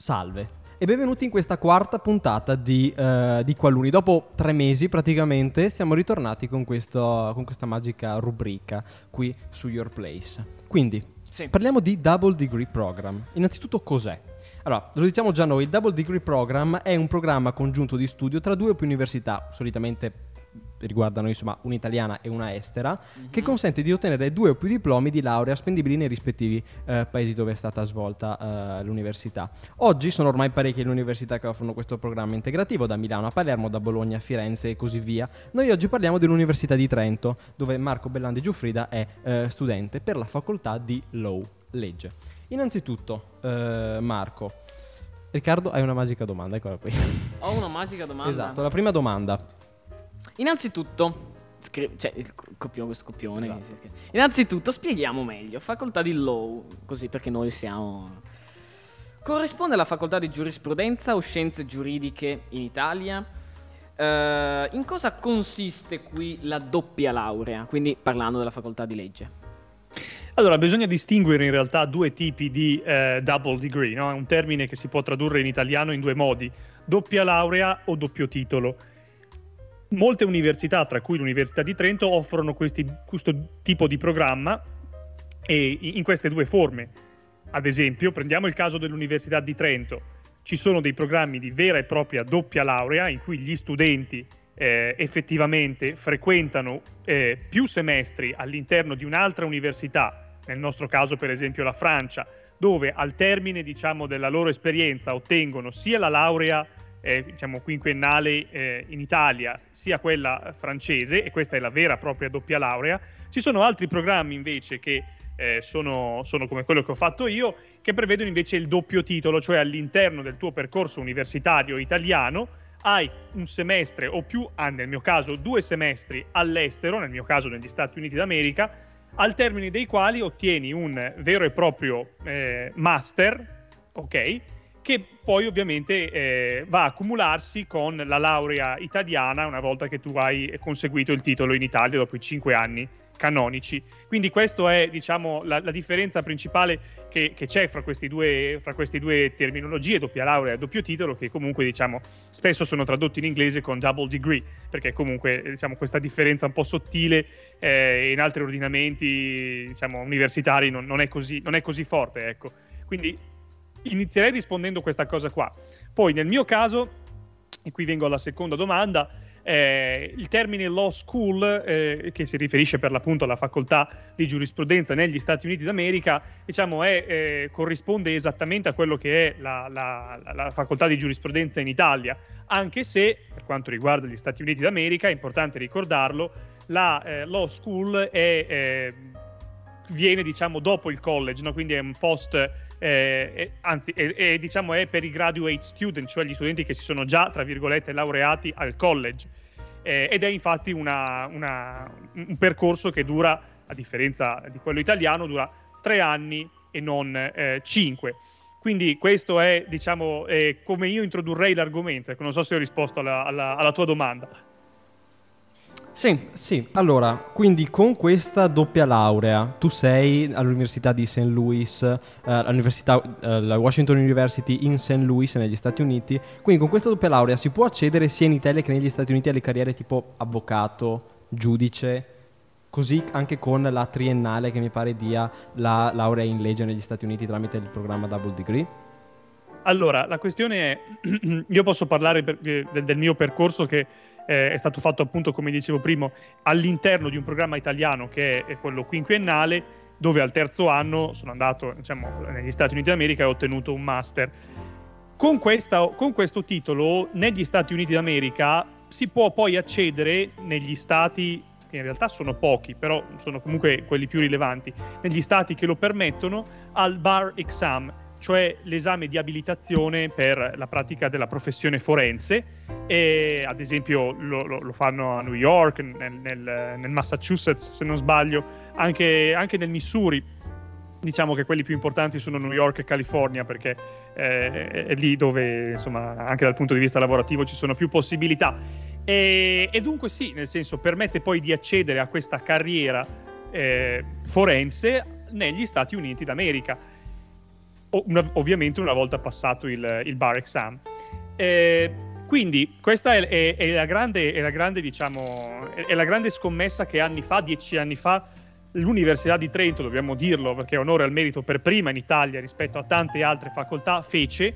Salve e benvenuti in questa quarta puntata di, uh, di Qualuni. Dopo tre mesi praticamente siamo ritornati con, questo, con questa magica rubrica qui su Your Place. Quindi sì. parliamo di Double Degree Program. Innanzitutto cos'è? Allora, lo diciamo già noi, il Double Degree Program è un programma congiunto di studio tra due o più università, solitamente riguardano insomma un'italiana e una estera, mm-hmm. che consente di ottenere due o più diplomi di laurea spendibili nei rispettivi eh, paesi dove è stata svolta eh, l'università. Oggi sono ormai parecchie le università che offrono questo programma integrativo, da Milano a Palermo, da Bologna a Firenze e così via. Noi oggi parliamo dell'Università di Trento, dove Marco Bellandi Giuffrida è eh, studente per la facoltà di Law, legge. Innanzitutto, eh, Marco, Riccardo, hai una magica domanda, eccola qui. Ho una magica domanda. Esatto, la prima domanda. Innanzitutto, scri- cioè il copione, questo copione. Esatto. Innanzitutto, spieghiamo meglio. Facoltà di law, così perché noi siamo. Corrisponde alla facoltà di giurisprudenza o scienze giuridiche in Italia? Uh, in cosa consiste qui la doppia laurea? Quindi parlando della facoltà di legge. Allora, bisogna distinguere in realtà due tipi di eh, double degree, no? È un termine che si può tradurre in italiano in due modi, doppia laurea o doppio titolo molte università, tra cui l'Università di Trento, offrono questi, questo tipo di programma e in queste due forme. Ad esempio, prendiamo il caso dell'Università di Trento. Ci sono dei programmi di vera e propria doppia laurea in cui gli studenti eh, effettivamente frequentano eh, più semestri all'interno di un'altra università, nel nostro caso per esempio la Francia, dove al termine diciamo, della loro esperienza ottengono sia la laurea eh, diciamo, quinquennale eh, in Italia, sia quella francese, e questa è la vera e propria doppia laurea. Ci sono altri programmi invece che eh, sono, sono, come quello che ho fatto io, che prevedono invece il doppio titolo, cioè all'interno del tuo percorso universitario italiano hai un semestre o più, ah, nel mio caso due semestri all'estero, nel mio caso negli Stati Uniti d'America, al termine dei quali ottieni un vero e proprio eh, master, ok? Che poi ovviamente eh, va a accumularsi con la laurea italiana una volta che tu hai conseguito il titolo in Italia dopo i cinque anni canonici. Quindi questa è diciamo, la, la, differenza principale che, che c'è fra, due, fra, queste due terminologie, doppia laurea e doppio titolo, che comunque diciamo, spesso sono tradotti in inglese con double degree, perché comunque diciamo, questa differenza un po' sottile eh, in altri ordinamenti diciamo, universitari non, non, è così, non, è così, forte. Ecco. Quindi inizierei rispondendo questa cosa qua. Poi nel mio caso, e qui vengo alla seconda domanda, eh, il termine law school, eh, che si riferisce per l'appunto alla facoltà di giurisprudenza negli Stati Uniti d'America, diciamo è, eh, corrisponde esattamente a quello che è la, la, la, facoltà di giurisprudenza in Italia, anche se per quanto riguarda gli Stati Uniti d'America, è importante ricordarlo, la eh, law school è, eh, viene diciamo dopo il college, no? quindi è un post eh, anzi è, è, diciamo, è, per i graduate student, cioè gli studenti che si sono già, tra virgolette, laureati al college. Eh, ed è infatti una, una, un percorso che dura, a differenza di quello italiano, dura tre anni e non eh, cinque. Quindi questo è, diciamo, come io introdurrei l'argomento. Ecco, non so se ho risposto alla, alla, alla tua domanda. Sì. Sì, allora, quindi con questa doppia laurea, tu sei all'Università di St. Louis, eh, all'università, eh, la Washington University in St. Louis negli Stati Uniti, quindi con questa doppia laurea si può accedere sia in Italia che negli Stati Uniti alle carriere tipo avvocato, giudice, così anche con la triennale che mi pare dia la laurea in legge negli Stati Uniti tramite il programma Double Degree? Allora, la questione è, io posso parlare per, del, del mio percorso che eh, è stato fatto appunto, come dicevo prima, all'interno di un programma italiano che è, quello quinquennale, dove al terzo anno sono andato diciamo, negli Stati Uniti d'America e ho ottenuto un master. Con, questa, con questo titolo, negli Stati Uniti d'America si può poi accedere negli stati che in realtà sono pochi, però sono comunque quelli più rilevanti, negli stati che lo permettono, al bar exam, cioè l'esame di abilitazione per la pratica della professione forense. E, ad esempio lo, lo, lo fanno a New York, nel, nel, nel, Massachusetts se non sbaglio, anche, anche, nel Missouri. Diciamo che quelli più importanti sono New York e California perché eh, è lì dove insomma anche dal punto di vista lavorativo ci sono più possibilità. E, e dunque sì, nel senso permette poi di accedere a questa carriera eh, forense negli Stati Uniti d'America una, ovviamente una volta passato il, il bar exam. Eh, quindi questa è, è, è, la grande, è, la grande, diciamo, è la grande scommessa che anni fa, dieci anni fa, l'Università di Trento, dobbiamo dirlo perché onore al merito per prima in Italia rispetto a tante altre facoltà, fece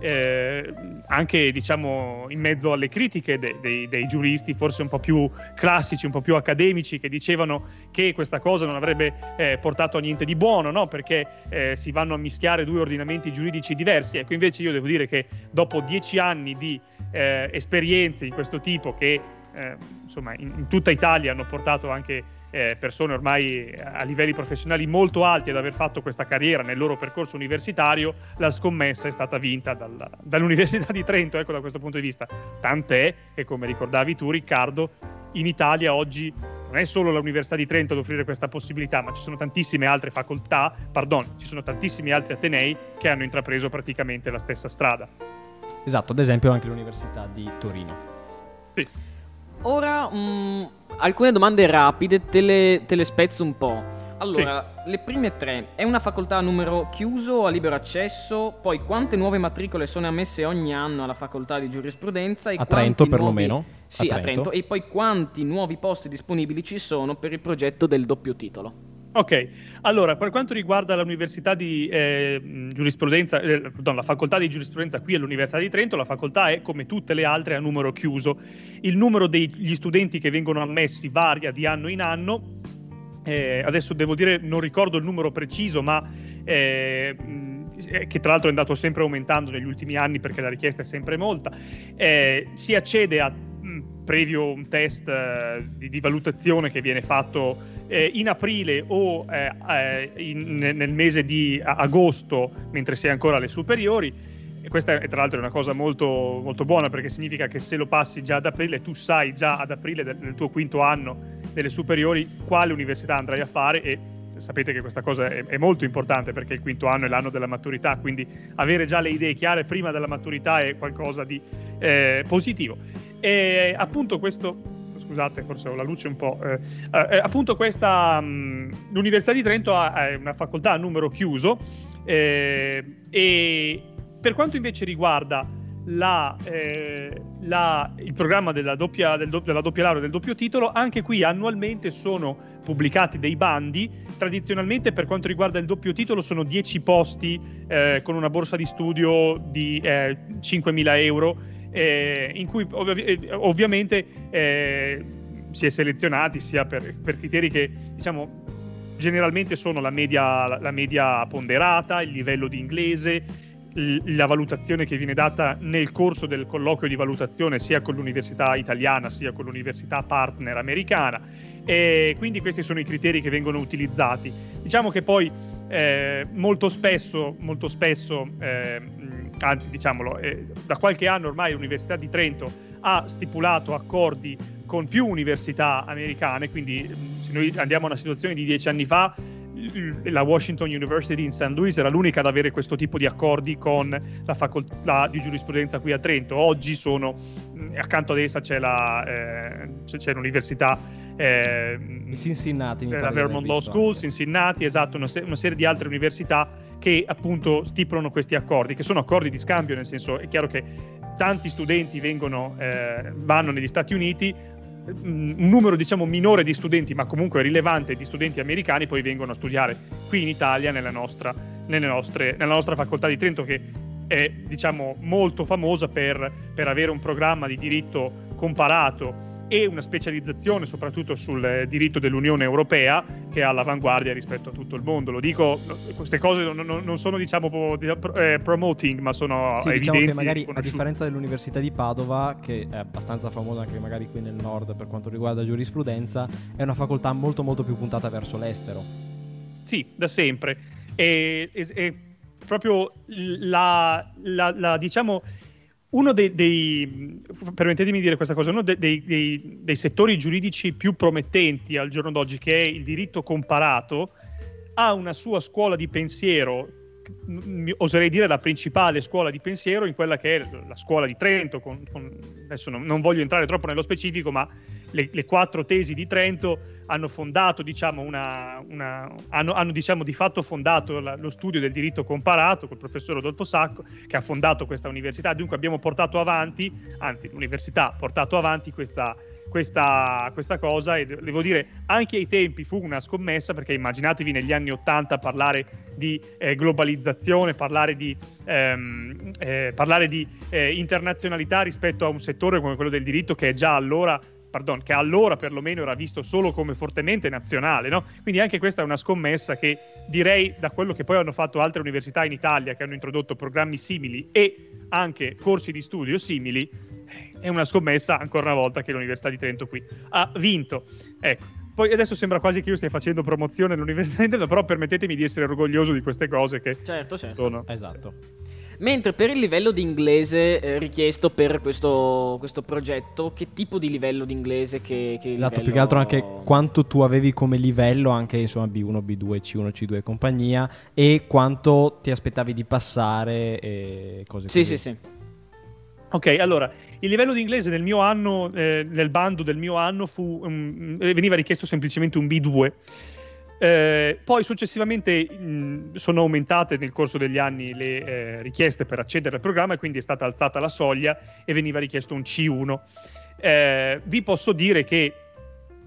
eh, anche diciamo in mezzo alle critiche de- de- dei giuristi forse un po' più classici, un po' più accademici che dicevano che questa cosa non avrebbe eh, portato a niente di buono no? perché eh, si vanno a mischiare due ordinamenti giuridici diversi. Ecco invece io devo dire che dopo dieci anni di eh, esperienze di questo tipo che eh, insomma in, in tutta Italia hanno portato anche eh, persone ormai a livelli professionali molto alti ad aver fatto questa carriera nel loro percorso universitario, la scommessa è stata vinta dal, dall'Università di Trento, ecco da questo punto di vista. Tant'è che, come ricordavi tu Riccardo, in Italia oggi non è solo l'Università di Trento ad offrire questa possibilità, ma ci sono tantissime altre facoltà, pardon, ci sono tantissimi altri Atenei che hanno intrapreso praticamente la stessa strada. Esatto, ad esempio anche l'Università di Torino. Sì. Ora, mh, mm, alcune domande rapide, te le, te le spezzo un po'. Allora, sì. le prime tre, è una facoltà a numero chiuso o a libero accesso? Poi quante nuove matricole sono ammesse ogni anno alla facoltà di giurisprudenza? A Trento nuovi... perlomeno? Sì, a Trento. a Trento. E poi quanti nuovi posti disponibili ci sono per il progetto del doppio titolo? Ok, allora per quanto riguarda l'università di eh, giurisprudenza, eh, pardon, la facoltà di giurisprudenza qui all'Università di Trento, la facoltà è come tutte le altre a numero chiuso. Il numero degli studenti che vengono ammessi varia di anno in anno. Eh, adesso devo dire, non ricordo il numero preciso, ma eh, che tra l'altro è andato sempre aumentando negli ultimi anni perché la richiesta è sempre molta. Eh, si accede a previo un test eh, di, di, valutazione che viene fatto eh, in aprile o eh, eh in, nel mese di agosto, mentre è ancora alle superiori. E questa è tra l'altro una cosa molto, molto buona perché significa che se lo passi già ad aprile, tu sai già ad aprile del, del tuo quinto anno delle superiori quale università andrai a fare e sapete che questa cosa è, è, molto importante perché il quinto anno è l'anno della maturità, quindi avere già le idee chiare prima della maturità è qualcosa di eh, positivo. E appunto questo scusate, forse ho la luce un po'. Eh, eh, appunto, questa mh, l'Università di Trento ha, ha, una facoltà a numero chiuso. Eh, e per quanto invece riguarda la, eh, la, il programma della doppia, del, della doppia laurea del doppio titolo, anche qui annualmente sono pubblicati dei bandi. Tradizionalmente, per quanto riguarda il doppio titolo, sono 10 posti eh, con una borsa di studio di 5.000 eh, euro eh, in cui ov- eh, ovviamente eh, si è selezionati sia per, per, criteri che diciamo generalmente sono la media, la media ponderata, il livello di inglese, la valutazione che viene data nel corso del colloquio di valutazione sia con l'università italiana sia con l'università partner americana e quindi questi sono i criteri che vengono utilizzati. Diciamo che poi eh, molto spesso, molto spesso eh, anzi diciamolo, eh, da qualche anno ormai l'Università di Trento ha stipulato accordi con più università americane, quindi se noi andiamo a una situazione di dieci anni fa, la Washington University in St. Louis era l'unica ad avere questo tipo di accordi con la facoltà di giurisprudenza qui a Trento. Oggi sono, accanto ad essa c'è, la, eh, c'è l'università eh, Cincinnati, la Vermont Law School, Cincinnati, esatto, una, una serie di altre università che appunto stipulano questi accordi, che sono accordi di scambio, nel senso è chiaro che tanti studenti vengono, eh, vanno negli Stati Uniti, mm, un numero diciamo minore di studenti, ma comunque rilevante di studenti americani poi vengono a studiare qui in Italia nella nostra, nostre, nella nostra facoltà di Trento che è diciamo molto famosa per, per avere un programma di diritto comparato e una specializzazione soprattutto sul diritto dell'Unione Europea che è all'avanguardia rispetto a tutto il mondo. Lo dico, queste cose non, non sono diciamo eh, promoting, ma sono sì, evidenti. Diciamo che magari a differenza dell'Università di Padova, che è abbastanza famosa anche magari qui nel nord per quanto riguarda giurisprudenza, è una facoltà molto molto più puntata verso l'estero. Sì, da sempre. E, e, e proprio la, la, la diciamo uno dei, dei, permettetemi di dire questa cosa, uno dei, dei, dei, settori giuridici più promettenti al giorno d'oggi, che è il diritto comparato, ha una sua scuola di pensiero, oserei dire la principale scuola di pensiero, in quella che è la scuola di Trento, con, con adesso non, non voglio entrare troppo nello specifico, ma le, le quattro tesi di Trento hanno fondato, diciamo, una, una, hanno, hanno diciamo, di fatto fondato la, lo studio del diritto comparato col professor Rodolfo Sacco, che ha fondato questa università. Dunque abbiamo portato avanti, anzi l'università ha portato avanti questa, questa, questa, cosa e devo dire anche ai tempi fu una scommessa perché immaginatevi negli anni Ottanta parlare di eh, globalizzazione, parlare di, ehm, eh, parlare di eh, internazionalità rispetto a un settore come quello del diritto che è già allora pardon, che allora perlomeno era visto solo come fortemente nazionale, no? Quindi anche questa è una scommessa che direi da quello che poi hanno fatto altre università in Italia che hanno introdotto programmi simili e anche corsi di studio simili, è una scommessa ancora una volta che l'Università di Trento qui ha vinto. Ecco. Poi adesso sembra quasi che io stia facendo promozione all'Università di Trento, però permettetemi di essere orgoglioso di queste cose che certo, certo. sono. Esatto. Mentre per il livello di inglese eh, richiesto per questo, questo, progetto, che tipo di livello di inglese? Che, che esatto, livello... più che altro anche quanto tu avevi come livello, anche insomma B1, B2, C1, C2 e compagnia, e quanto ti aspettavi di passare e cose sì, così. Sì, sì, Ok, allora, il livello di inglese nel mio anno, eh, nel bando del mio anno, fu, um, veniva richiesto semplicemente un B2 eh, poi successivamente mh, sono aumentate nel corso degli anni le eh, richieste per accedere al programma e quindi è stata alzata la soglia e veniva richiesto un C1. Eh, vi posso dire che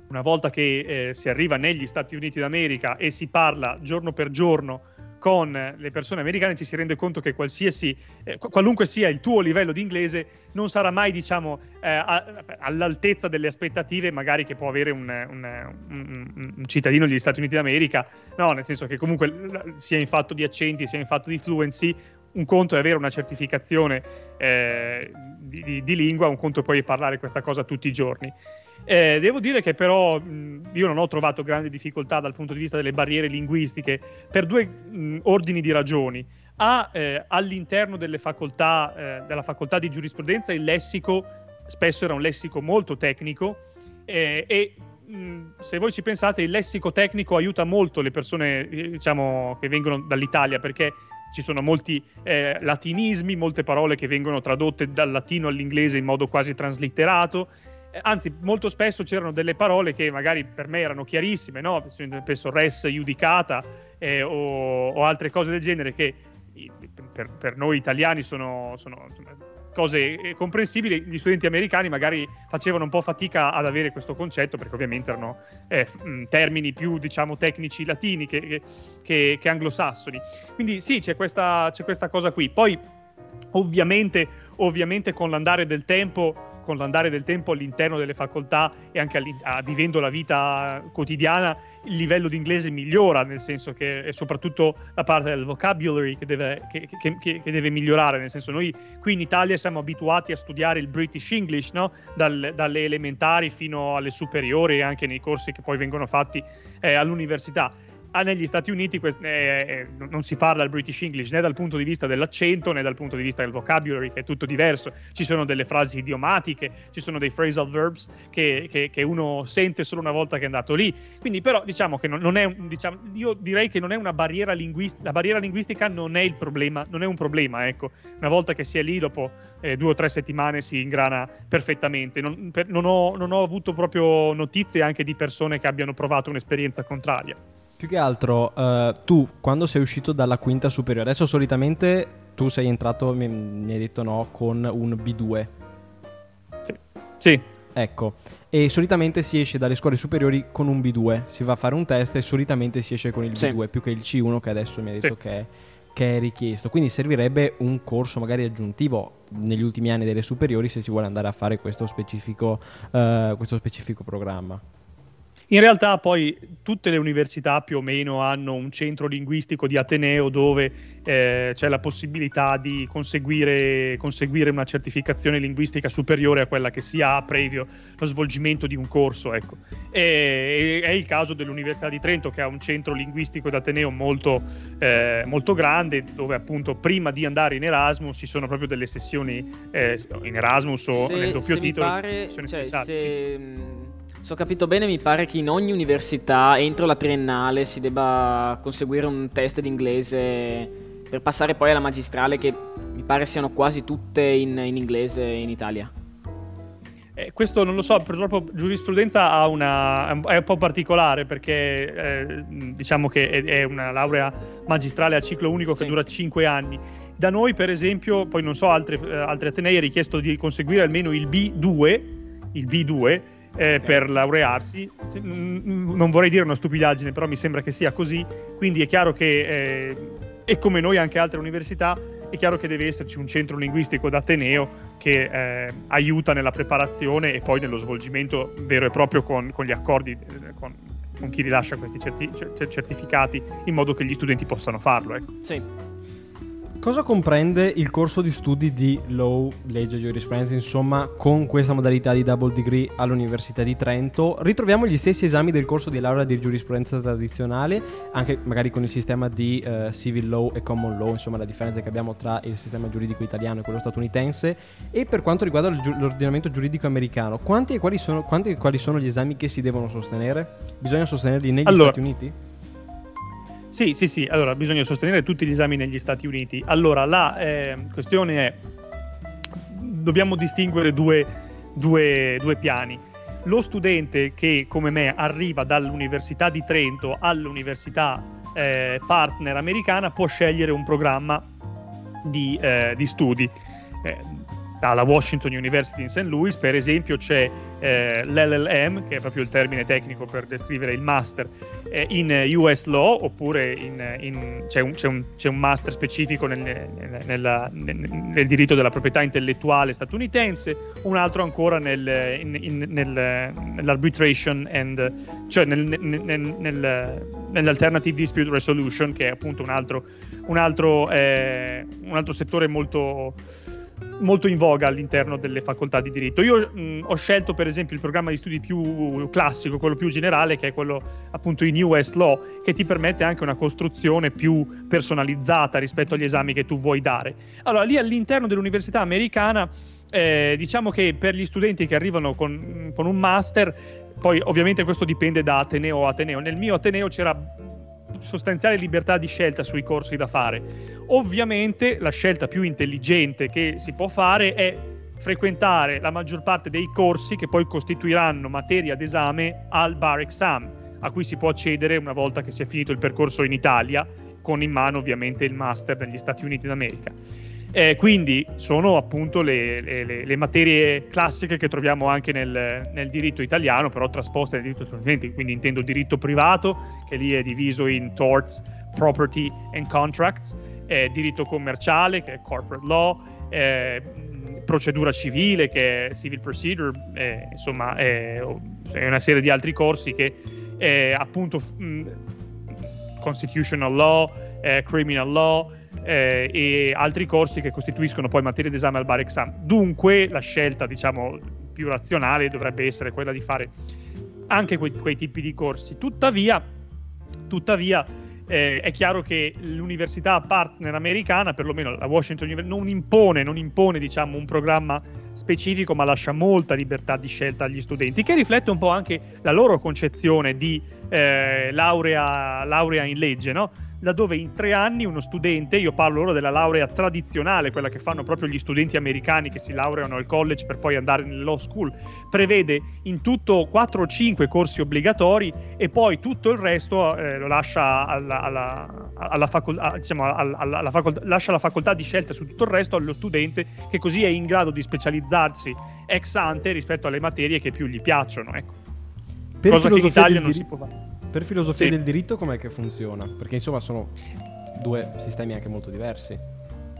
una volta che eh, si arriva negli Stati Uniti d'America e si parla giorno per giorno con le persone americane ci si rende conto che qualsiasi, eh, qualunque sia il tuo livello di inglese non sarà mai diciamo, eh, a, all'altezza delle aspettative magari che può avere un, un, un, un, cittadino degli Stati Uniti d'America, no, nel senso che comunque sia in fatto di accenti, sia in fatto di fluency, un conto è avere una certificazione eh, di, di, di, lingua, un conto è poi parlare questa cosa tutti i giorni. Eh, devo dire che però mh, io non ho trovato grandi difficoltà dal punto di vista delle barriere linguistiche per due mh, ordini di ragioni. A, eh, all'interno facoltà, eh, della facoltà di giurisprudenza il lessico spesso era un lessico molto tecnico eh, e mh, se voi ci pensate il lessico tecnico aiuta molto le persone eh, diciamo, che vengono dall'Italia perché ci sono molti eh, latinismi, molte parole che vengono tradotte dal latino all'inglese in modo quasi traslitterato anzi molto spesso c'erano delle parole che magari per me erano chiarissime, no? penso res judicata eh, o, o, altre cose del genere che per, per noi italiani sono, sono cose eh, comprensibili, gli studenti americani magari facevano un po' fatica ad avere questo concetto perché ovviamente erano eh, termini più diciamo tecnici latini che, che, che anglosassoni. Quindi sì, c'è questa, c'è questa cosa qui. Poi ovviamente, ovviamente con l'andare del tempo con l'andare del tempo all'interno delle facoltà e anche vivendo la vita quotidiana, il livello di inglese migliora, nel senso che è soprattutto la parte del vocabulary che deve, che, che, che deve migliorare, nel senso noi qui in Italia siamo abituati a studiare il British English, no? Dal, dalle elementari fino alle superiori e anche nei corsi che poi vengono fatti eh, all'università ah, negli Stati Uniti quest- eh, eh, non si parla il British English né dal punto di vista dell'accento né dal punto di vista del vocabulary, che è tutto diverso. Ci sono delle frasi idiomatiche, ci sono dei phrasal verbs che, che, che uno sente solo una volta che è andato lì. Quindi, però, diciamo che non, non è, diciamo, io direi che non è una barriera linguistica. La barriera linguistica non è il problema, non è un problema, ecco. Una volta che si è lì, dopo eh, due o tre settimane si ingrana perfettamente. Non, per, non, ho, non ho avuto proprio notizie anche di persone che abbiano provato un'esperienza contraria. Più che altro, uh, tu quando sei uscito dalla quinta superiore, adesso solitamente tu sei entrato, mi, mi hai detto no, con un B2. Sì. sì. Ecco, e solitamente si esce dalle scuole superiori con un B2, si va a fare un test e solitamente si esce con il sì. B2 più che il C1 che adesso mi hai detto sì. che, è, che, è, richiesto. Quindi servirebbe un corso magari aggiuntivo negli ultimi anni delle superiori se si vuole andare a fare questo specifico, uh, questo specifico programma. In realtà poi tutte le università più o meno hanno un centro linguistico di Ateneo dove eh, c'è la possibilità di conseguire, conseguire, una certificazione linguistica superiore a quella che si ha previo lo svolgimento di un corso. Ecco. E, è il caso dell'Università di Trento che ha un centro linguistico di Ateneo molto, eh, molto grande dove appunto prima di andare in Erasmus ci sono proprio delle sessioni eh, in Erasmus o se, nel doppio titolo. Pare, cioè, se se ho capito bene, mi pare che in ogni università, entro la triennale, si debba conseguire un test d'inglese per passare poi alla magistrale, che mi pare siano quasi tutte in, in inglese in Italia. Eh, questo non lo so, purtroppo giurisprudenza una, è un po' particolare perché eh, diciamo che è, è, una laurea magistrale a ciclo unico sì. che dura 5 anni. Da noi, per esempio, poi non so, altri, eh, altri Atenei è richiesto di conseguire almeno il B2, il B2 eh, per laurearsi. Non vorrei dire una stupidaggine, però mi sembra che sia così. Quindi è chiaro che, eh, e come noi anche altre università, è chiaro che deve esserci un centro linguistico d'Ateneo che eh, aiuta nella preparazione e poi nello svolgimento vero e proprio con, con gli accordi, eh, con, con, chi rilascia questi certi- certificati, in modo che gli studenti possano farlo. Ecco. Sì. Cosa comprende il corso di studi di Law, Legge e Giurisprudenza, insomma, con questa modalità di double degree all'Università di Trento? Ritroviamo gli stessi esami del corso di laurea di giurisprudenza tradizionale, anche magari con il sistema di uh, civil law e common law, insomma, la differenza che abbiamo tra il sistema giuridico italiano e quello statunitense. E per quanto riguarda l'ordinamento giuridico americano, quanti e quali sono, quanti e quali sono gli esami che si devono sostenere? Bisogna sostenerli negli allora, Stati Uniti? Sì, sì, sì, allora bisogna sostenere tutti gli esami negli Stati Uniti. Allora, la eh, questione è, dobbiamo distinguere due, due, due piani. Lo studente che, come me, arriva dall'Università di Trento all'Università eh, partner americana può scegliere un programma di, eh, di studi. Eh, alla Washington University in St. Louis, per esempio, c'è eh, l'LLM, che è proprio il termine tecnico per descrivere il master eh, in US Law, oppure in, in, c'è, un, c'è, un, c'è, un, master specifico nel, nel, nel, nel, diritto della proprietà intellettuale statunitense, un altro ancora in, nell'arbitration and, cioè nell'alternative dispute resolution, che è appunto un altro, un altro, eh, un altro settore molto molto in voga all'interno delle facoltà di diritto. Io mh, ho scelto per esempio il programma di studi più classico, quello più generale, che è quello appunto in US Law, che ti permette anche una costruzione più personalizzata rispetto agli esami che tu vuoi dare. Allora, lì all'interno dell'università americana, eh, diciamo che per gli studenti che arrivano con, con un master, poi ovviamente questo dipende da Ateneo a Ateneo, nel mio Ateneo c'era sostanziale libertà di scelta sui corsi da fare. Ovviamente la scelta più intelligente che si può fare è frequentare la maggior parte dei corsi che poi costituiranno materia d'esame al bar exam, a cui si può accedere una volta che si è finito il percorso in Italia, con in mano ovviamente il master negli Stati Uniti d'America. Eh, quindi sono appunto le, le, le, materie classiche che troviamo anche nel, nel, diritto italiano, però trasposte nel diritto statunitense, quindi intendo diritto privato, che lì è diviso in torts, property and contracts, eh, diritto commerciale, che è corporate law, eh, procedura civile, che è civil procedure, eh, insomma, è una serie di altri corsi che è appunto mh, constitutional law, eh, criminal law, eh, e altri corsi che costituiscono poi materia d'esame al bar exam. Dunque la scelta, diciamo, più razionale dovrebbe essere quella di fare anche quei, quei tipi di corsi. Tuttavia, tuttavia eh, è chiaro che l'università partner americana, perlomeno la Washington University, non impone, non impone diciamo, un programma specifico, ma lascia molta libertà di scelta agli studenti, che riflette un po' anche la loro concezione di eh, laurea, laurea in legge, no? Laddove in tre anni uno studente, io parlo ora della laurea tradizionale, quella che fanno proprio gli studenti americani che si laureano al college per poi andare nel law school, prevede in tutto 4 o 5 corsi obbligatori e poi tutto il resto eh, lo lascia alla, alla, alla, facoltà, diciamo, alla, facoltà, lascia la facoltà di scelta su tutto il resto allo studente che così è in grado di specializzarsi ex ante rispetto alle materie che più gli piacciono. Ecco. Per Cosa che in Italia non si può fare. Per filosofia sì. del diritto com'è che funziona? Perché insomma sono due sistemi anche molto diversi.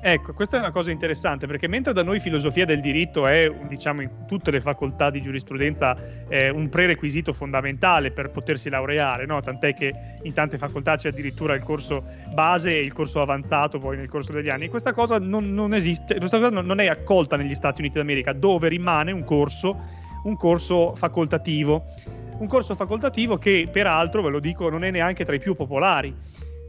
Ecco, questa è una cosa interessante perché mentre da noi filosofia del diritto è, diciamo, in tutte le facoltà di giurisprudenza un prerequisito fondamentale per potersi laureare, no? tant'è che in tante facoltà c'è addirittura il corso base e il corso avanzato poi nel corso degli anni. Questa cosa non, non esiste, questa cosa non è accolta negli Stati Uniti d'America, dove rimane un corso, un corso facoltativo un corso facoltativo che peraltro, ve lo dico, non è neanche tra i più popolari.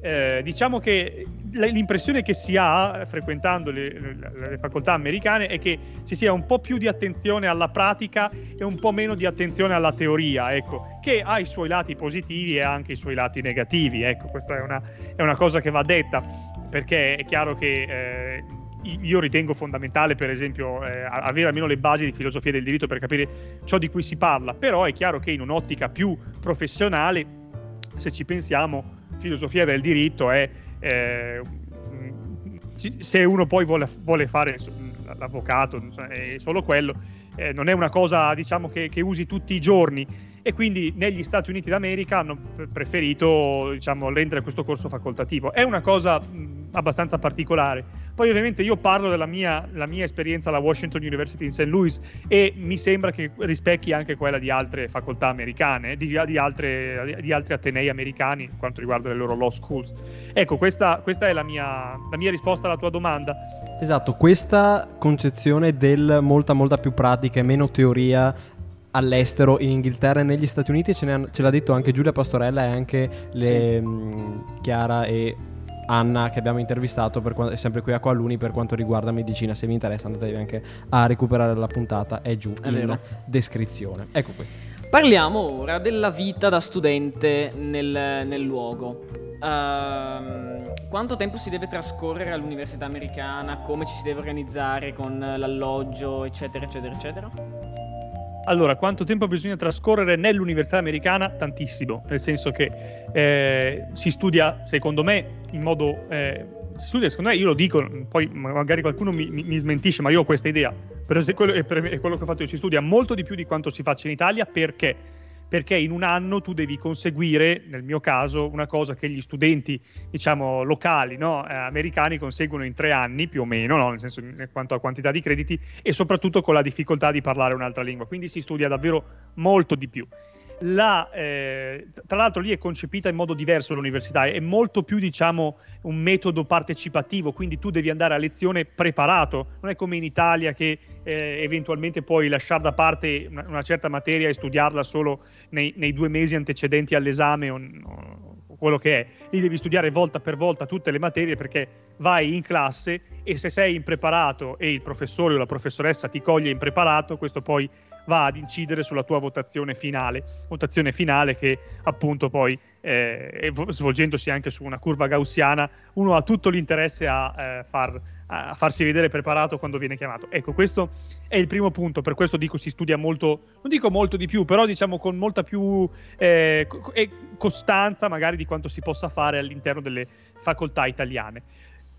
Eh, diciamo che l'impressione che si ha frequentando le, le, le, facoltà americane è che ci sia un po' più di attenzione alla pratica e un po' meno di attenzione alla teoria, ecco, che ha i suoi lati positivi e anche i suoi lati negativi. Ecco, questa è una, è una cosa che va detta, perché è chiaro che eh, io ritengo fondamentale, per esempio, eh, avere almeno le basi di filosofia del diritto per capire ciò di cui si parla, però è chiaro che in un'ottica più professionale, se ci pensiamo, filosofia del diritto è eh, se uno poi vuole, vuole fare l'avvocato, è solo quello, eh, non è una cosa diciamo che, che usi tutti i giorni e quindi negli Stati Uniti d'America hanno preferito diciamo, rendere questo corso facoltativo. È una cosa abbastanza particolare. Poi ovviamente io parlo della mia, mia, esperienza alla Washington University in St. Louis e mi sembra che rispecchi anche quella di altre facoltà americane, di, di, altre, di altri atenei americani quanto riguarda le loro law schools. Ecco, questa, questa è la mia, la mia risposta alla tua domanda. Esatto, questa concezione del molta molta più pratica e meno teoria all'estero, in Inghilterra e negli Stati Uniti, ce, hanno, ce l'ha detto anche Giulia Pastorella e anche le, sì. mh, Chiara e Anna che abbiamo intervistato per, sempre qui a Qualuni per quanto riguarda medicina. Se vi interessa andatevi anche a recuperare la puntata, è giù è in vero. descrizione. Ecco qui. Parliamo ora della vita da studente nel, nel luogo. Uh, quanto tempo si deve trascorrere all'università americana? Come ci si deve organizzare con l'alloggio, eccetera, eccetera, eccetera? Allora, quanto tempo bisogna trascorrere nell'università americana? Tantissimo, nel senso che eh, si studia, secondo me, in modo... Eh, si studia, secondo me, io lo dico, poi magari qualcuno mi, mi, smentisce, ma io ho questa idea, però se quello, è quello che ho fatto io, si studia molto di più di quanto si faccia in Italia, perché? Perché in un anno tu devi conseguire, nel mio caso, una cosa che gli studenti, diciamo, locali, no, eh, americani conseguono in tre anni più o meno, no, nel senso in quanto a quantità di crediti, e soprattutto con la difficoltà di parlare un'altra lingua. Quindi si studia davvero molto di più. La, eh, tra l'altro lì è concepita in modo diverso l'università, è molto più diciamo un metodo partecipativo, quindi tu devi andare a lezione preparato, non è come in Italia che eh, eventualmente puoi lasciare da parte una, una, certa materia e studiarla solo nei, nei due mesi antecedenti all'esame o, o quello che è, lì devi studiare volta per volta tutte le materie perché vai in classe e se sei impreparato e il professore o la professoressa ti coglie impreparato, questo poi va ad incidere sulla tua votazione finale, votazione finale che appunto poi eh, svolgendosi anche su una curva gaussiana, uno ha tutto l'interesse a, eh, far, a, farsi vedere preparato quando viene chiamato. Ecco, questo è il primo punto, per questo dico si studia molto, non dico molto di più, però diciamo con molta più eh, costanza magari di quanto si possa fare all'interno delle facoltà italiane.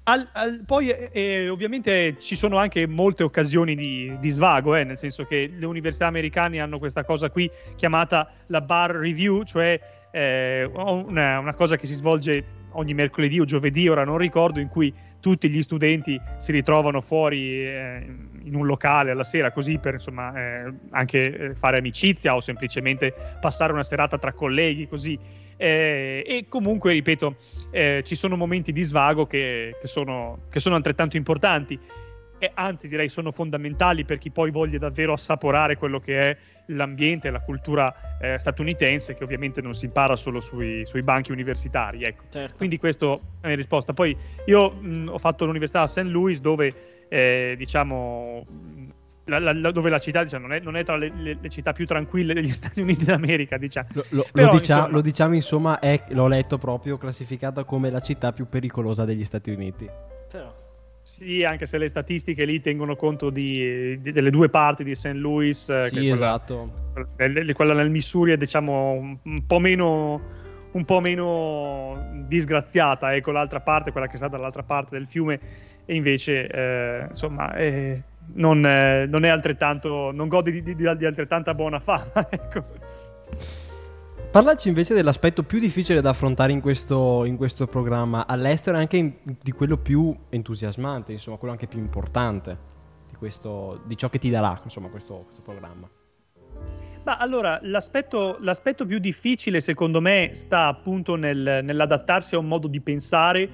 Al, al, poi eh, eh, ovviamente ci sono anche molte occasioni di, di svago, eh, nel senso che le università americane hanno questa cosa qui chiamata la bar review, cioè eh, una, una, cosa che si svolge ogni mercoledì o giovedì, ora non ricordo, in cui tutti gli studenti si ritrovano fuori eh, in un locale alla sera così per insomma eh, anche fare amicizia o semplicemente passare una serata tra colleghi così eh, e comunque, ripeto, eh, ci sono momenti di svago che, che, sono, che sono, altrettanto importanti e anzi direi sono fondamentali per chi poi voglia davvero assaporare quello che è l'ambiente la cultura eh, statunitense che ovviamente non si impara solo sui, sui banchi universitari. Ecco. Certo. Quindi questa è la mia risposta. Poi io mh, ho fatto l'università a St. Louis dove eh, diciamo la, la, dove la città diciamo, non, è, non, è, tra le, le, le, città più tranquille degli Stati Uniti d'America. Diciamo. Lo, lo, Però, lo, diciamo, insomma, lo, diciamo, insomma, è, l'ho letto proprio classificata come la città più pericolosa degli Stati Uniti. Però. Sì, anche se le statistiche lì tengono conto di, di, delle due parti di St. Louis. Eh, sì, esatto. Quella, quella nel Missouri è diciamo un, un po' meno un po' meno disgraziata, ecco l'altra parte, quella che sta dall'altra parte del fiume, e invece eh, insomma è, non, eh, non, è altrettanto, non gode di, di, di altrettanta buona fama. ecco. Parlaci invece dell'aspetto più difficile da affrontare in questo, in questo programma all'estero e anche in, di quello più entusiasmante, insomma, quello anche più importante di, questo, di ciò che ti darà insomma, questo, questo programma. Ma allora, l'aspetto, l'aspetto, più difficile secondo me sta appunto nel, nell'adattarsi a un modo di pensare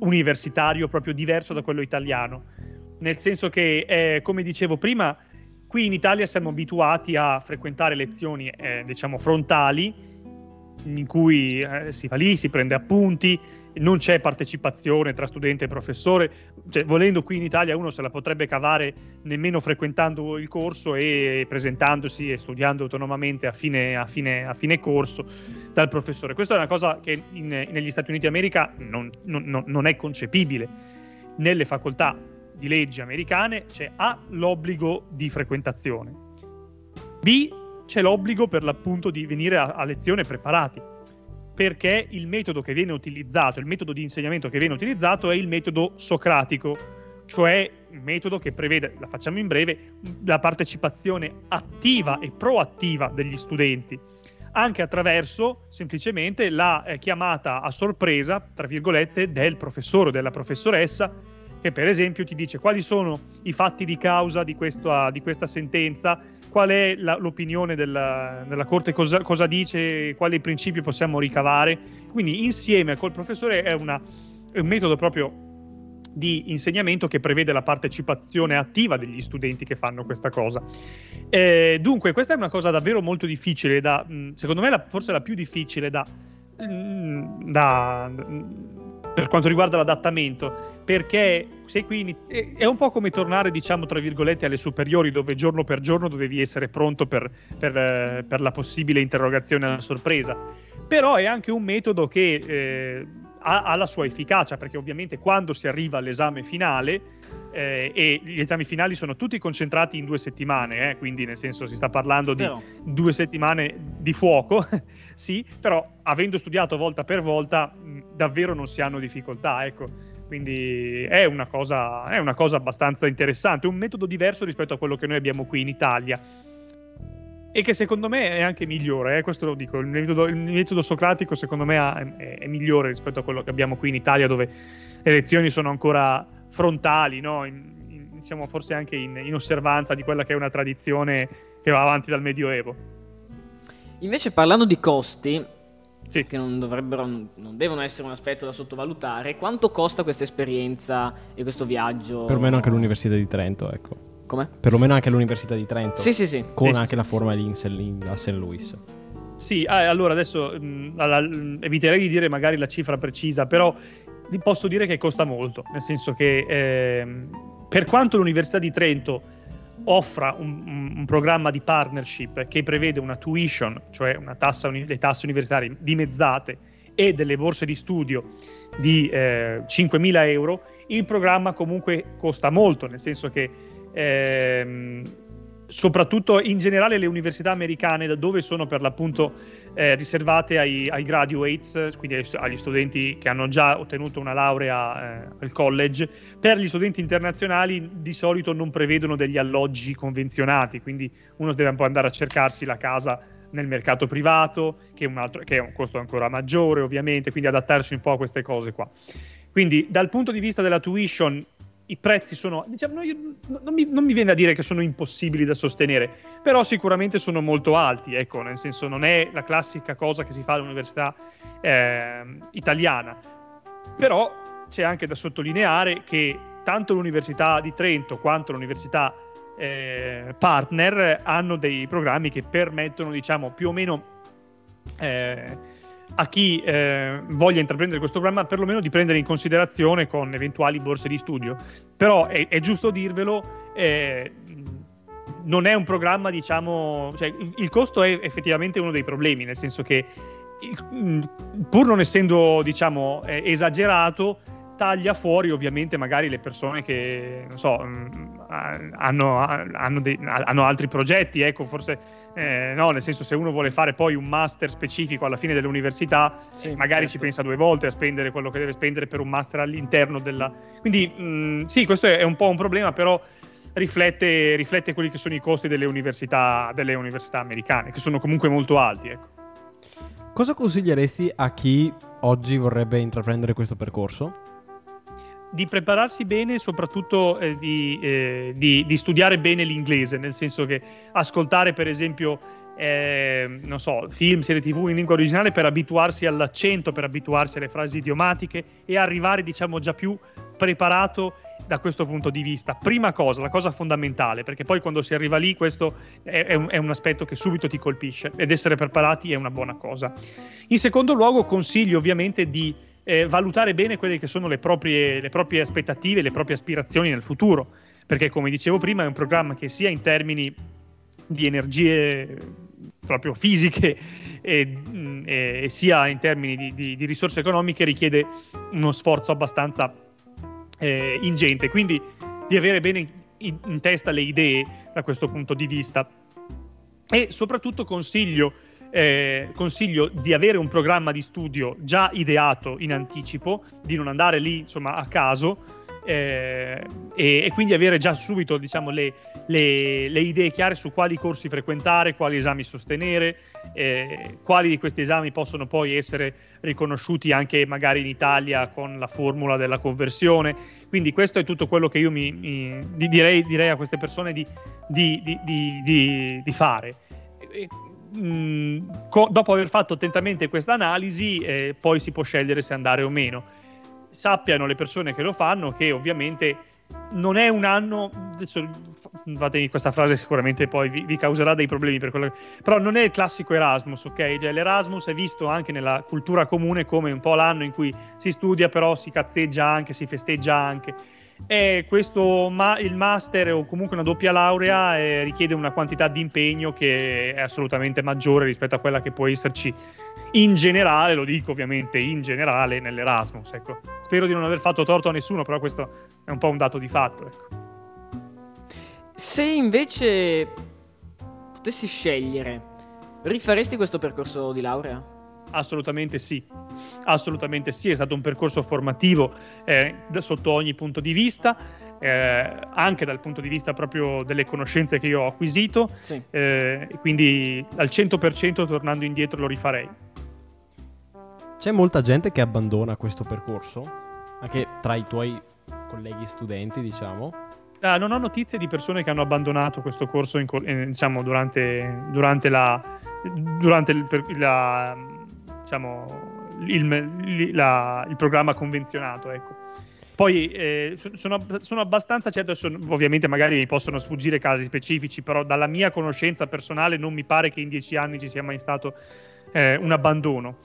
universitario proprio diverso da quello italiano nel senso che, eh, come dicevo prima, qui in Italia siamo abituati a frequentare lezioni, eh, diciamo, frontali, in cui eh, si va lì, si prende appunti, non c'è partecipazione tra studente e professore, cioè, volendo qui in Italia uno se la potrebbe cavare nemmeno frequentando il corso e presentandosi e studiando autonomamente a fine, a fine, a fine corso dal professore. Questa è una cosa che in, negli Stati Uniti d'America non, non, non è concepibile. Nelle facoltà di leggi americane c'è A l'obbligo di frequentazione, B c'è l'obbligo per l'appunto di venire a, a lezione preparati, perché il metodo che viene utilizzato, il metodo di insegnamento che viene utilizzato è il metodo socratico, cioè un metodo che prevede, la facciamo in breve, la partecipazione attiva e proattiva degli studenti, anche attraverso semplicemente la eh, chiamata a sorpresa, tra virgolette, del professore o della professoressa, che per esempio ti dice quali sono i fatti di causa di questa, di questa sentenza, qual è la, l'opinione della, della Corte, cosa, cosa, dice, quali principi possiamo ricavare. Quindi insieme col professore è, una, è un metodo proprio di insegnamento che prevede la partecipazione attiva degli studenti che fanno questa cosa. Eh, dunque, questa è una cosa davvero molto difficile, da, mm, secondo me la, forse la più difficile da, mm, da, per quanto riguarda l'adattamento, perché sei qui è un po' come tornare, diciamo, tra virgolette, alle superiori, dove giorno per giorno dovevi essere pronto per, per, eh, per la possibile interrogazione alla sorpresa. Però è anche un metodo che eh, ha, ha, la sua efficacia, perché ovviamente quando si arriva all'esame finale, eh, e gli esami finali sono tutti concentrati in due settimane, eh, quindi nel senso si sta parlando di però. due settimane di fuoco, sì, però avendo studiato volta per volta davvero non si hanno difficoltà, ecco. Quindi è una, cosa, è una cosa abbastanza interessante, un metodo diverso rispetto a quello che noi abbiamo qui in Italia e che secondo me è anche migliore, eh, questo lo dico, il metodo, il metodo socratico secondo me è, è, migliore rispetto a quello che abbiamo qui in Italia dove le lezioni sono ancora frontali, no? in, in, siamo forse anche in, in, osservanza di quella che è una tradizione che va avanti dal Medioevo. Invece parlando di costi, sì. che non, dovrebbero, non devono essere un aspetto da sottovalutare, quanto costa questa esperienza e questo viaggio? Perlomeno anche l'Università di Trento, ecco. Come? Perlomeno anche l'Università di Trento. Sì, sì, sì. Con sì, anche sì. la forma lì a St. Louis. Sì, eh, allora adesso mh, mm, alla, eviterei di dire magari la cifra precisa, però vi posso dire che costa molto, nel senso che eh, per quanto l'Università di Trento offra un, un, programma di partnership che prevede una tuition, cioè una tassa, le tasse universitarie dimezzate e delle borse di studio di eh, 5.000 euro, il programma comunque costa molto, nel senso che ehm, soprattutto in generale le università americane da dove sono per l'appunto eh, riservate ai, ai, graduates, quindi agli studenti che hanno già ottenuto una laurea eh, al college, per gli studenti internazionali di solito non prevedono degli alloggi convenzionati, quindi uno deve un po' andare a cercarsi la casa nel mercato privato, che è altro, che è un costo ancora maggiore ovviamente, quindi adattarsi un po' a queste cose qua. Quindi dal punto di vista della tuition i prezzi sono, diciamo, io, non, mi, non, mi, viene a dire che sono impossibili da sostenere, però sicuramente sono molto alti, ecco, nel senso non è la classica cosa che si fa all'università eh, italiana, però c'è anche da sottolineare che tanto l'Università di Trento quanto l'Università eh, partner hanno dei programmi che permettono, diciamo, più o meno... Eh, a chi eh, voglia intraprendere questo programma perlomeno di prendere in considerazione con eventuali borse di studio. Però è, è giusto dirvelo, eh, non è un programma, diciamo, cioè, il, costo è effettivamente uno dei problemi, nel senso che pur non essendo, diciamo, eh, esagerato, taglia fuori ovviamente magari le persone che, non so, hanno, hanno, dei, hanno altri progetti, ecco, forse eh, no, nel senso se uno vuole fare poi un master specifico alla fine dell'università, sì, magari certo. ci pensa due volte a spendere quello che deve spendere per un master all'interno della... Quindi mh, mm, sì, questo è un po' un problema, però riflette, riflette quelli che sono i costi delle università, delle università americane, che sono comunque molto alti. Ecco. Cosa consiglieresti a chi oggi vorrebbe intraprendere questo percorso? Di prepararsi bene e soprattutto eh, di, eh, di, di, studiare bene l'inglese, nel senso che ascoltare per esempio, eh, non so, film, serie tv in lingua originale per abituarsi all'accento, per abituarsi alle frasi idiomatiche e arrivare diciamo già più preparato da questo punto di vista. Prima cosa, la cosa fondamentale, perché poi quando si arriva lì questo è, è, un, è un aspetto che subito ti colpisce ed essere preparati è una buona cosa. In secondo luogo consiglio ovviamente di eh, valutare bene quelle che sono le proprie, le proprie aspettative, le proprie aspirazioni nel futuro, perché come dicevo prima è un programma che sia in termini di energie proprio fisiche e, e, e sia in termini di, di, di, risorse economiche richiede uno sforzo abbastanza eh, ingente. Quindi di avere bene in, in testa le idee da questo punto di vista. E soprattutto consiglio eh, consiglio di avere un programma di studio già ideato in anticipo, di non andare lì insomma a caso eh, e, e, quindi avere già subito diciamo, le, le, le, idee chiare su quali corsi frequentare, quali esami sostenere, eh, quali di questi esami possono poi essere riconosciuti anche magari in Italia con la formula della conversione. Quindi questo è tutto quello che io mi, mi direi, direi, a queste persone di, di, di, di fare. Mh, mm, co- dopo aver fatto attentamente questa analisi, eh, poi si può scegliere se andare o meno sappiano le persone che lo fanno che ovviamente non è un anno, adesso fatemi questa frase sicuramente poi vi, vi causerà dei problemi per quello però non è il classico Erasmus, ok? Cioè, L'Erasmus è visto anche nella cultura comune come un po' l'anno in cui si studia però si cazzeggia anche, si festeggia anche e questo ma- il master o comunque una doppia laurea eh, richiede una quantità di impegno che è assolutamente maggiore rispetto a quella che può esserci in generale, lo dico ovviamente in generale nell'Erasmus. Ecco. Spero di non aver fatto torto a nessuno, però questo è un po' un dato di fatto. Ecco. Se invece potessi scegliere, rifaresti questo percorso di laurea? Assolutamente sì, assolutamente sì, è stato un percorso formativo eh, sotto ogni punto di vista, eh, anche dal punto di vista proprio delle conoscenze che io ho acquisito, sì. eh, quindi al 100% tornando indietro lo rifarei. C'è molta gente che abbandona questo percorso, anche tra i tuoi colleghi studenti, diciamo. Ah, non ho notizie di persone che hanno abbandonato questo corso in, eh, diciamo, durante, durante, la, durante il, la, diciamo, il, la, il, programma convenzionato. Ecco. Poi eh, sono, sono, abbastanza certo, ovviamente magari mi possono sfuggire casi specifici, però dalla mia conoscenza personale non mi pare che in dieci anni ci sia mai stato eh, un abbandono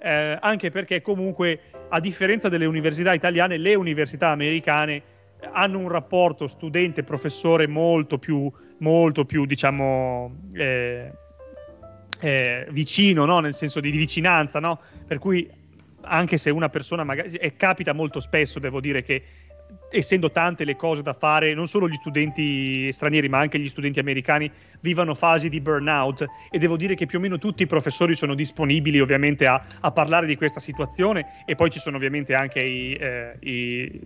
eh, anche perché comunque a differenza delle università italiane, le università americane hanno un rapporto studente-professore molto più, molto più diciamo, eh, eh, vicino, no? nel senso di, di vicinanza, no? per cui anche se una persona magari, e capita molto spesso, devo dire che essendo tante le cose da fare, non solo gli studenti stranieri, ma anche gli studenti americani vivano fasi di burnout e devo dire che più o meno tutti i professori sono disponibili ovviamente a, a parlare di questa situazione e poi ci sono ovviamente anche i, eh, i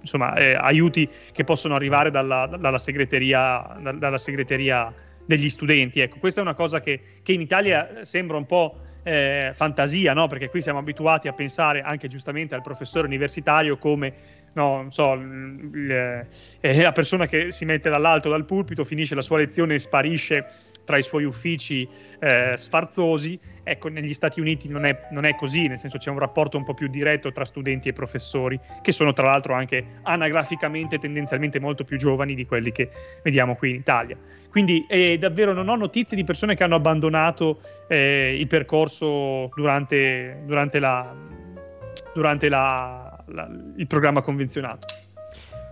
insomma, eh, aiuti che possono arrivare dalla, dalla, segreteria, dalla, segreteria, degli studenti. Ecco, questa è una cosa che, che in Italia sembra un po' eh, fantasia, no? perché qui siamo abituati a pensare anche giustamente al professore universitario come no, so, l- l- la persona che si mette dall'alto dal pulpito, finisce la sua lezione e sparisce tra i suoi uffici eh, sfarzosi. Ecco, negli Stati Uniti non è, non è, così, nel senso c'è un rapporto un po' più diretto tra studenti e professori, che sono tra l'altro anche anagraficamente tendenzialmente molto più giovani di quelli che vediamo qui in Italia. Quindi eh, davvero non ho notizie di persone che hanno abbandonato eh, il percorso durante, durante, la, durante la, la, il programma convenzionato.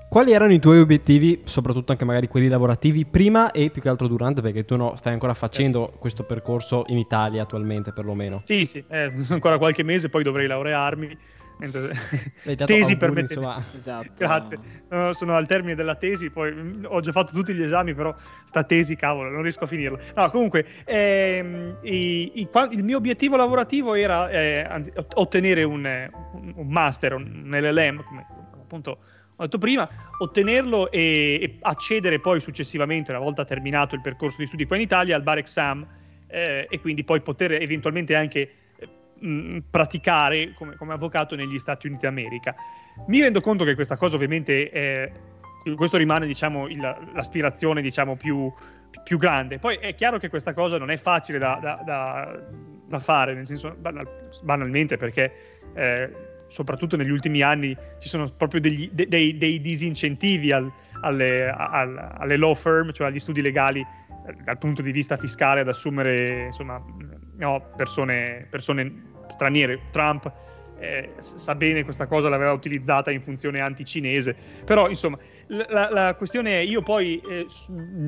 Quali erano i tuoi obiettivi, soprattutto anche magari quelli lavorativi, prima e più che altro durante, perché tu no, stai ancora facendo eh. questo percorso in Italia attualmente perlomeno? Sì, sì, eh, ancora qualche mese, poi dovrei laurearmi. tesi per me. Esatto. Grazie. No, sono al termine della tesi, poi mm, ho già fatto tutti gli esami, però sta tesi, cavolo, non riesco a finirla. No, comunque, ehm, i, i, il mio obiettivo lavorativo era eh, anzi, ottenere un, un, un, master, un LLM, come appunto ho detto prima, ottenerlo e, e, accedere poi successivamente, una volta terminato il percorso di studi qua in Italia, al bar exam eh, e quindi poi poter eventualmente anche mh, praticare come, come, avvocato negli Stati Uniti d'America. Mi rendo conto che questa cosa ovviamente è, questo rimane diciamo, il, l'aspirazione diciamo, più, più, grande. Poi è chiaro che questa cosa non è facile da, da, da, da fare, nel senso banal, banalmente perché eh, soprattutto negli ultimi anni ci sono proprio degli, de, dei, dei, disincentivi al, alle, al, alle law firm, cioè agli studi legali dal punto di vista fiscale ad assumere insomma, no, persone, persone, straniere. Trump eh, sa bene questa cosa, l'aveva utilizzata in funzione anti-cinese. Però, insomma, la, la questione è: io poi eh,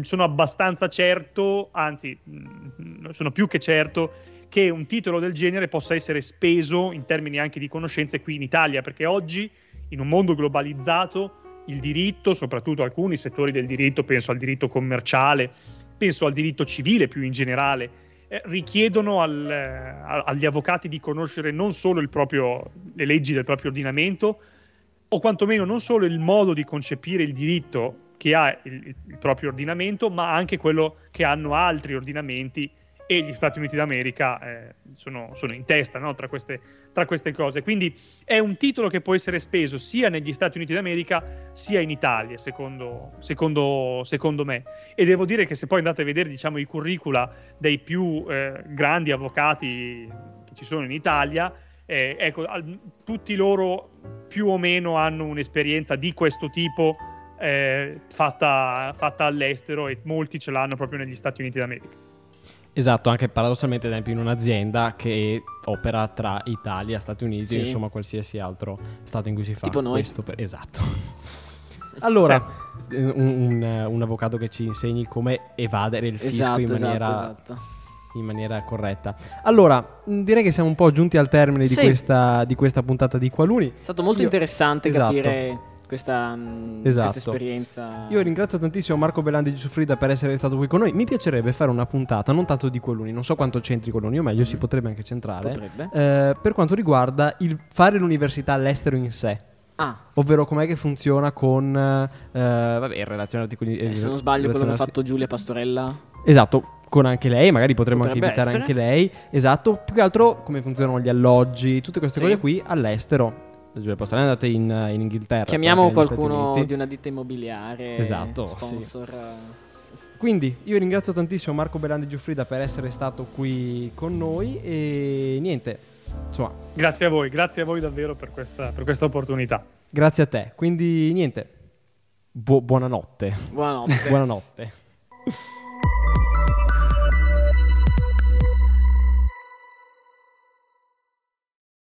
sono abbastanza certo, anzi, mm, sono più che certo, che un titolo del genere possa essere speso in termini anche di conoscenze qui in Italia, perché oggi, in un mondo globalizzato, il diritto, soprattutto alcuni settori del diritto, penso al diritto commerciale, penso al diritto civile più in generale, eh, richiedono al, eh, agli avvocati di conoscere non solo proprio, le leggi del proprio ordinamento, o quantomeno non solo il modo di concepire il diritto che ha il, il proprio ordinamento, ma anche quello che hanno altri ordinamenti e gli Stati Uniti d'America eh, sono, sono, in testa no? tra, queste, tra, queste, cose. Quindi è un titolo che può essere speso sia negli Stati Uniti d'America sia in Italia, secondo, secondo, secondo me. E devo dire che se poi andate a vedere diciamo, i curricula dei più eh, grandi avvocati che ci sono in Italia, eh, ecco, al, tutti loro più o meno hanno un'esperienza di questo tipo eh, fatta, fatta all'estero e molti ce l'hanno proprio negli Stati Uniti d'America. Esatto, anche paradossalmente ad esempio in un'azienda che opera tra Italia, Stati Uniti, sì. insomma qualsiasi altro stato in cui si fa tipo noi. questo. Per... Esatto. allora, cioè. un, un, un, avvocato che ci insegni come evadere il fisco esatto, in maniera... Esatto, esatto. In maniera corretta. Allora, direi che siamo un po' giunti al termine di, sì. questa, di questa puntata di Qualuni. È stato molto Io... interessante esatto. capire questa, mm, esatto. questa, esperienza. Io ringrazio tantissimo Marco Belandi di Giuffrida per essere stato qui con noi. Mi piacerebbe fare una puntata, non tanto di Coluni, non so quanto c'entri Coluni, o meglio, mm. si potrebbe anche centrare. Potrebbe. Eh, per quanto riguarda il fare l'università all'estero in sé. Ah. Ovvero com'è che funziona con eh, vabbè, in relazione articoli eh, se non sbaglio quello che ha fatto Giulia Pastorella. Esatto, con anche lei, magari potremmo Potrebbe anche invitare essere. anche lei. Esatto, più che altro come funzionano gli alloggi, tutte queste Sì. cose qui all'estero. Giulia Pastorella è andata in, in Inghilterra. Chiamiamo qualcuno di una ditta immobiliare. Esatto, sì. Sponsor. Quindi io ringrazio tantissimo Marco Belandi Giuffrida per essere stato qui con noi e niente, insomma, Grazie a voi, grazie a voi davvero per questa, per questa opportunità. grazie a te. Quindi niente, bu- buonanotte. Buonanotte. buonanotte.